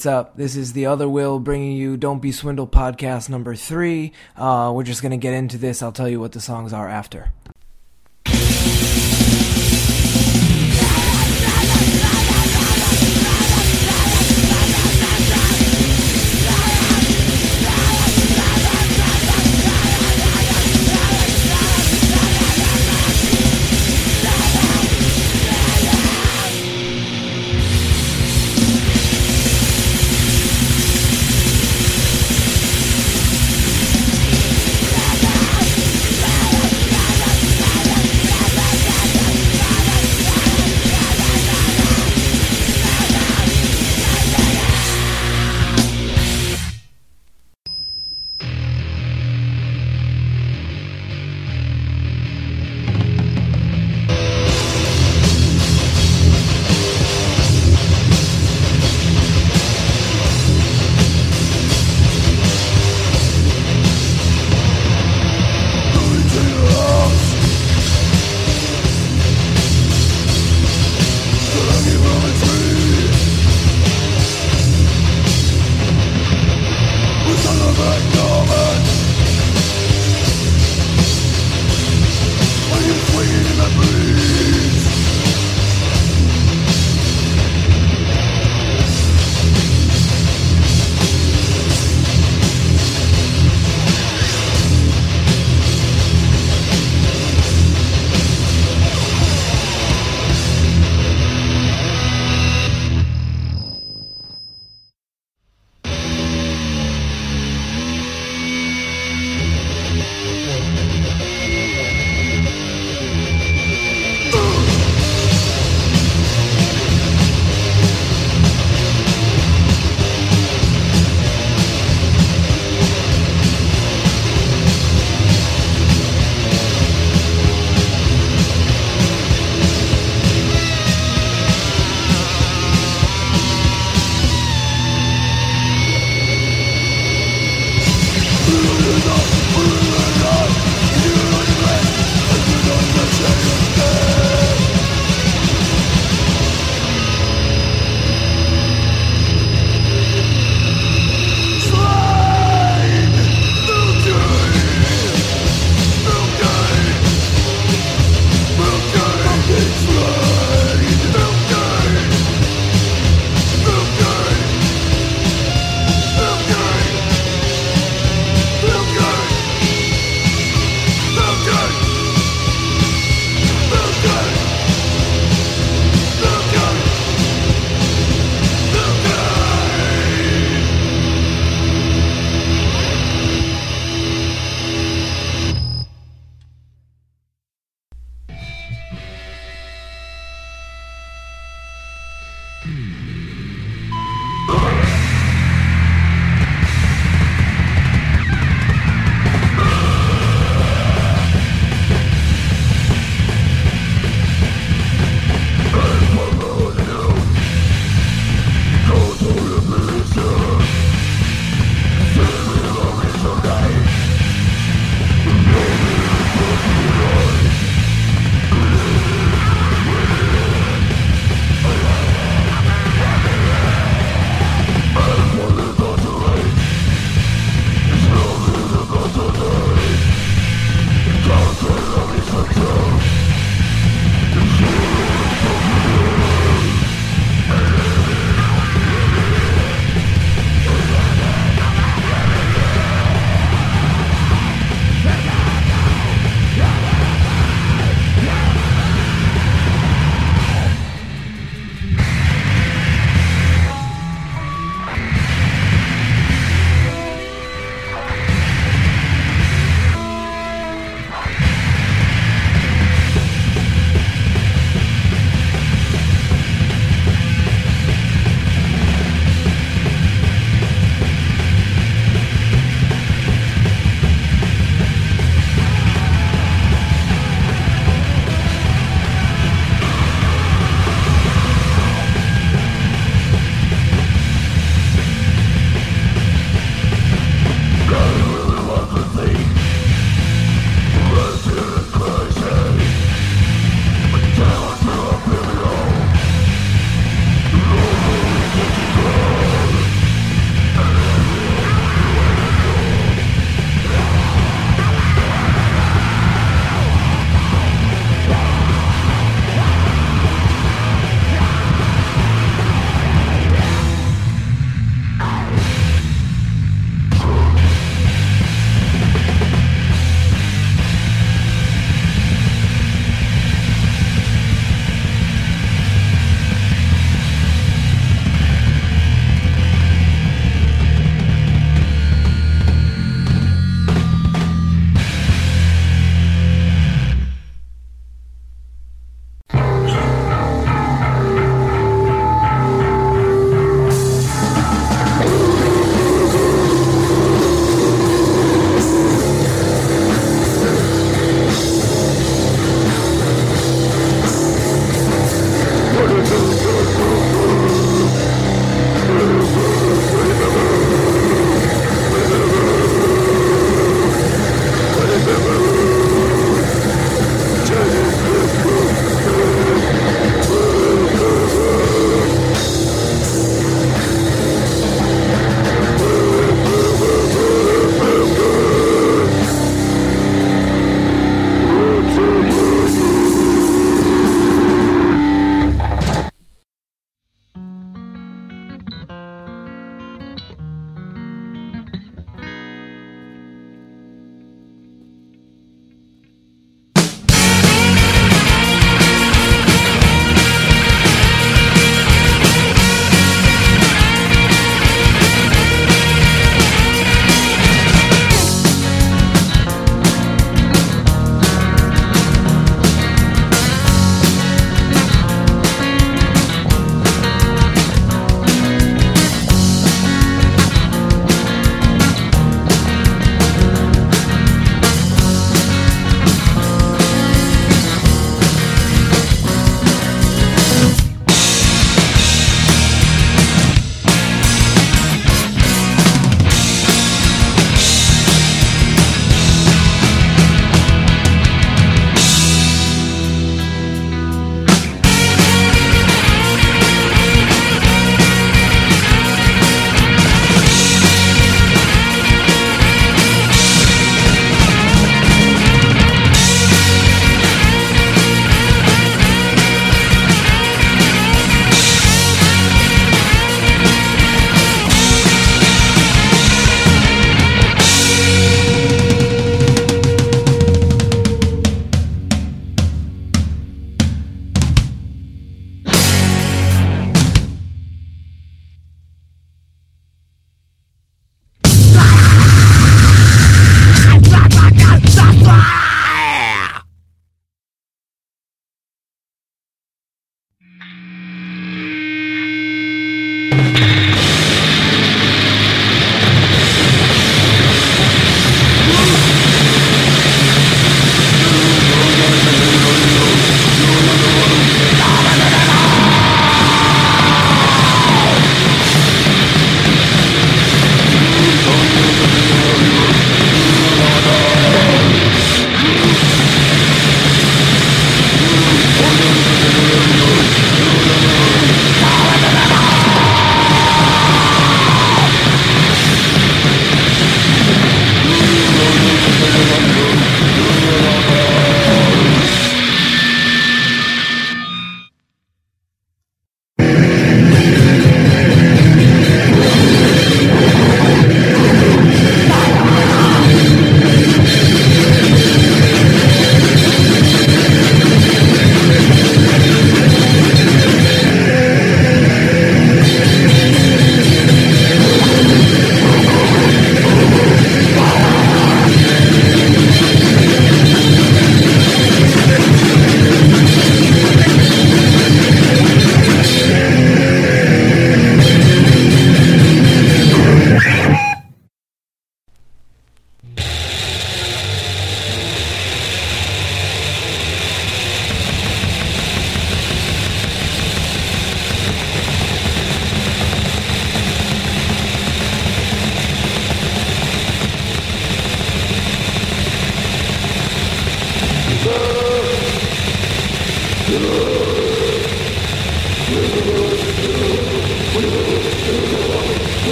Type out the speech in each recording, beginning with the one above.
what's up? This is the other Will bringing you Don't Be Swindle podcast number three. Uh, we're just gonna get into this. I'll tell you what the songs are after.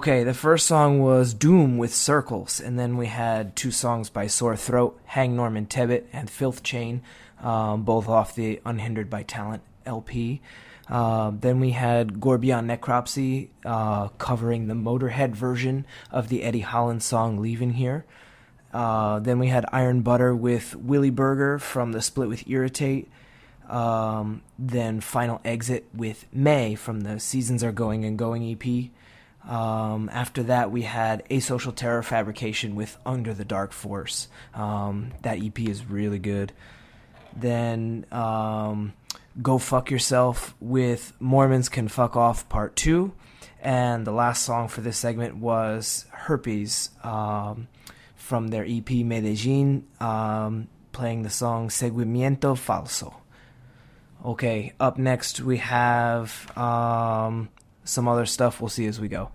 Okay, the first song was Doom with Circles, and then we had two songs by Sore Throat, Hang Norman Tebbit, and Filth Chain, um, both off the Unhindered by Talent LP. Uh, then we had Gore Beyond Necropsy uh, covering the Motorhead version of the Eddie Holland song Leaving Here. Uh, then we had Iron Butter with Willieburger from the split with Irritate. Um, then Final Exit with May from the Seasons Are Going and Going EP. Um, after that, we had Asocial Terror Fabrication with Under the Dark Force. Um, that EP is really good. Then um, Go Fuck Yourself with Mormons Can Fuck Off Part 2. And the last song for this segment was Herpes um, from their EP Medellin, um, playing the song Seguimiento Falso. Okay, up next we have um, some other stuff. We'll see as we go.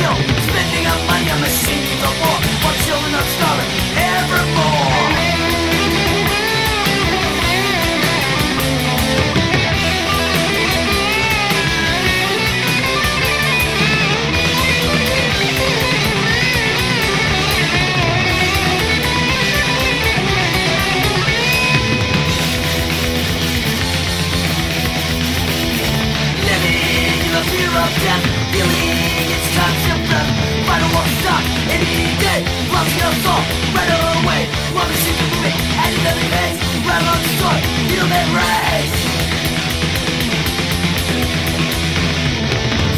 Spending our money on machines of war. While children are starving evermore of death Feeling its constant breath Final war stop any day Blasting us all right away machine to move it at another pace Right on the sword, human race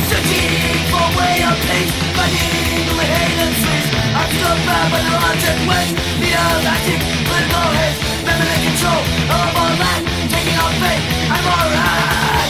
Searching for a way of peace Fighting the hate and sleaze I'm still bound by the logic ways acting political hate Memory control of our land Taking our fate out of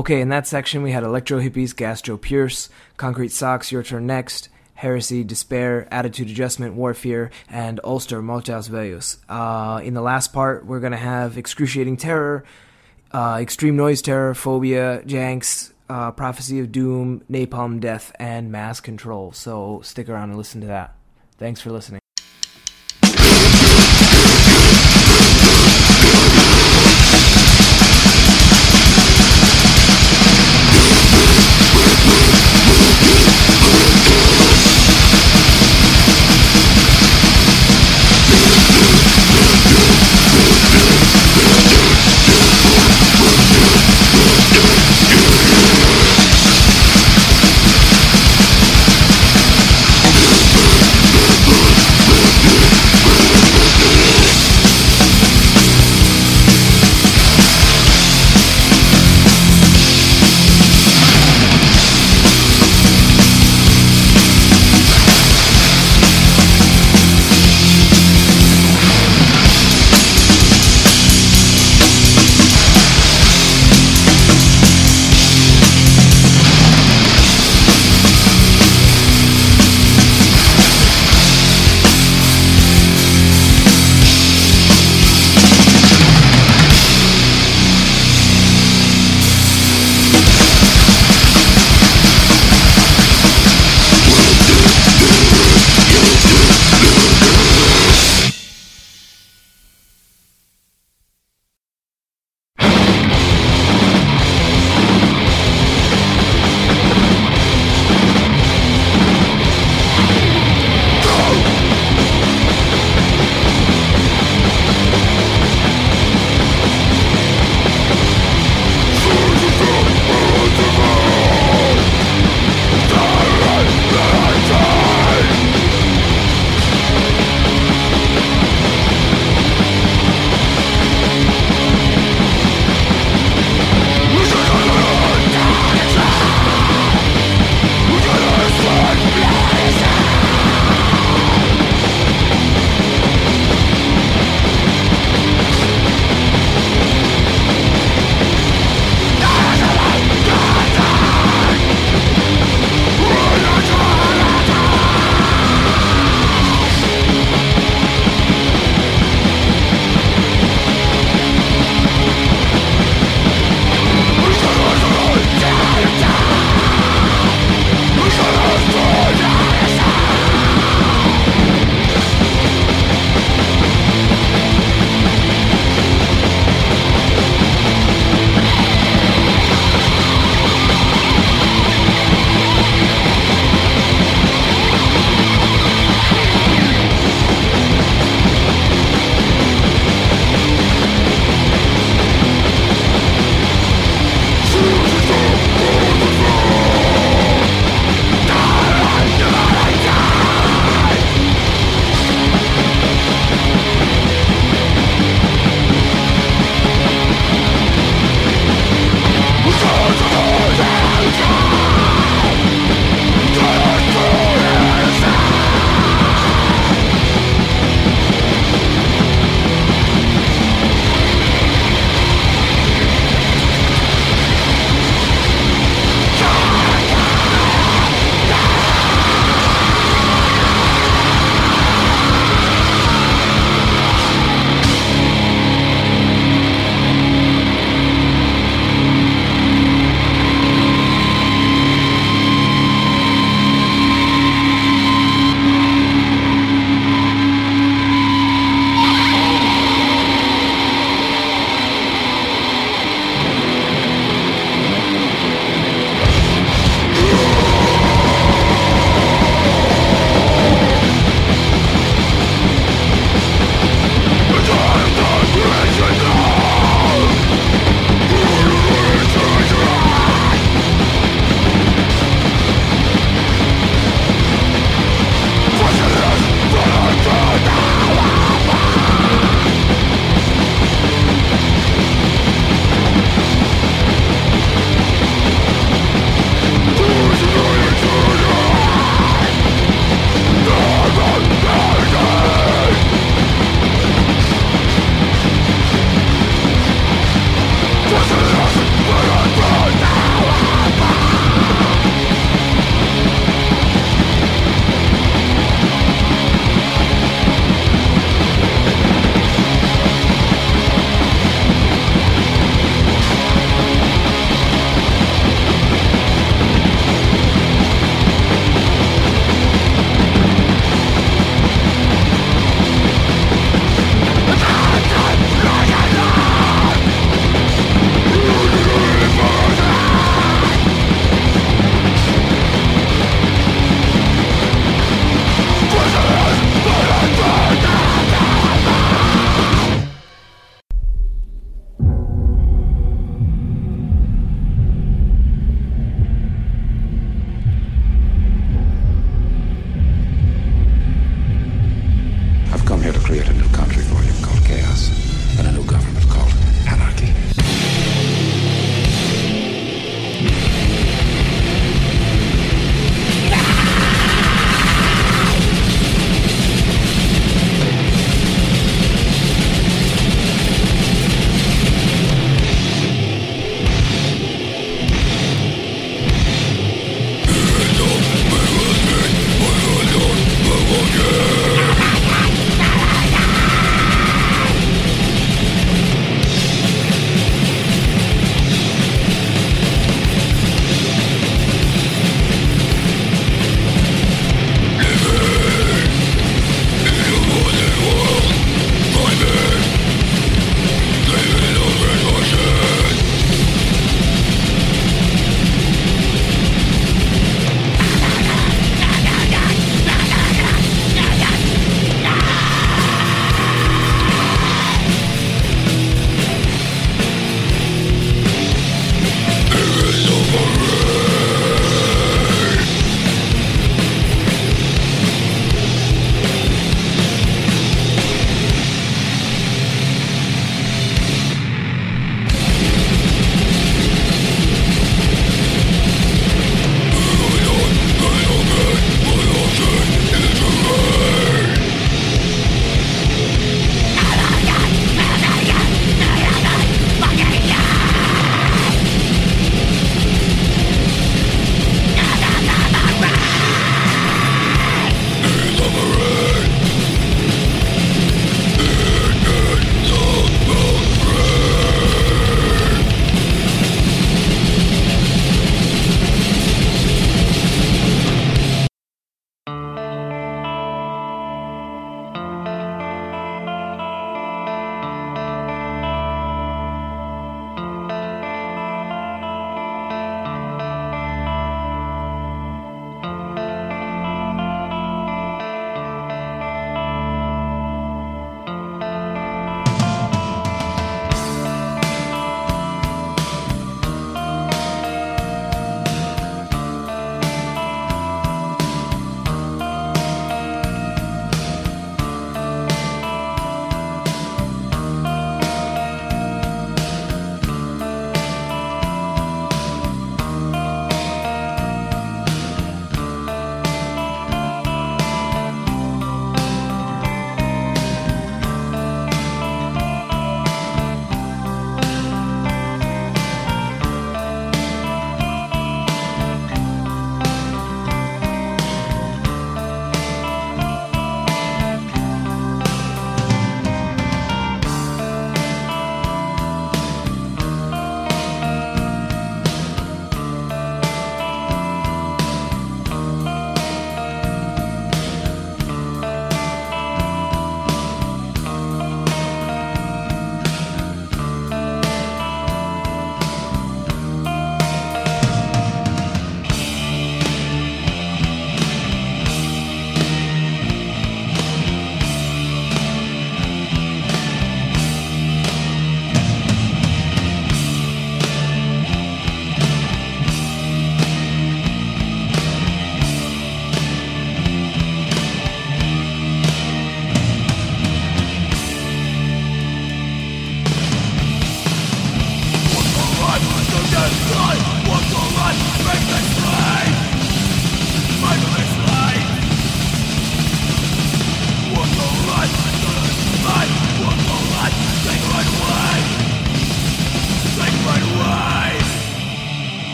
Okay, in that section we had Electro Hippies, Gastro Pierce, Concrete Sox, Your Turn Next, Heresy, Despair, Attitude Adjustment, Warfare, and Ulster, Multas Veus. Uh, in the last part, we're going to have Excruciating Terror, uh, Extreme Noise Terror, Phobia, Janks, uh, Prophecy of Doom, Napalm Death, and Mass Control. So stick around and listen to that. Thanks for listening.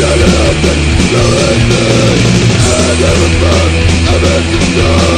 سلام لو اني هذا الوطن ابد الدار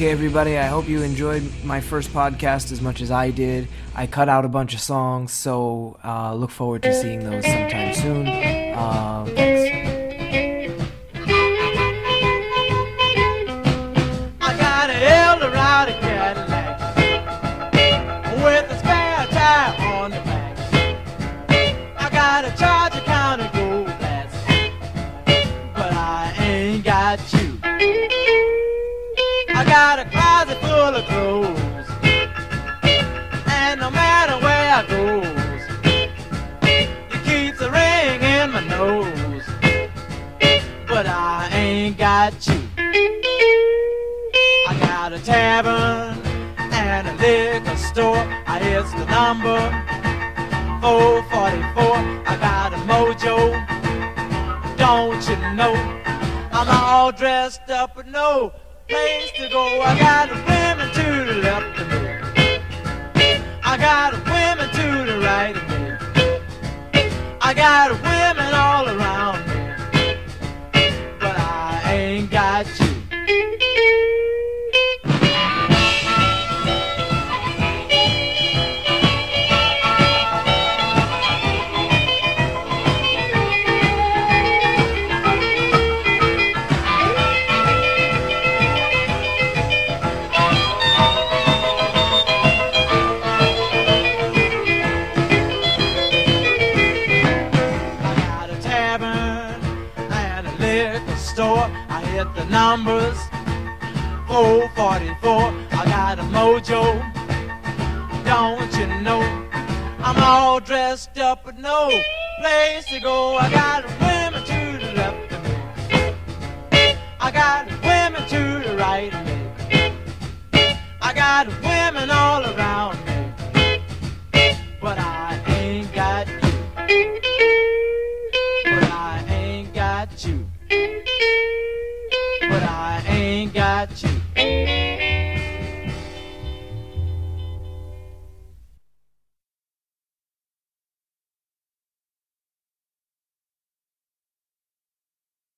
Okay, everybody, I hope you enjoyed my first podcast as much as I did. I cut out a bunch of songs, so uh, look forward to seeing those sometime soon. Uh, thanks. Number 444. I got a mojo. Don't you know? I'm all dressed up with no place to go. I got a women to the left of me. I got a women to the right of me. I got women all around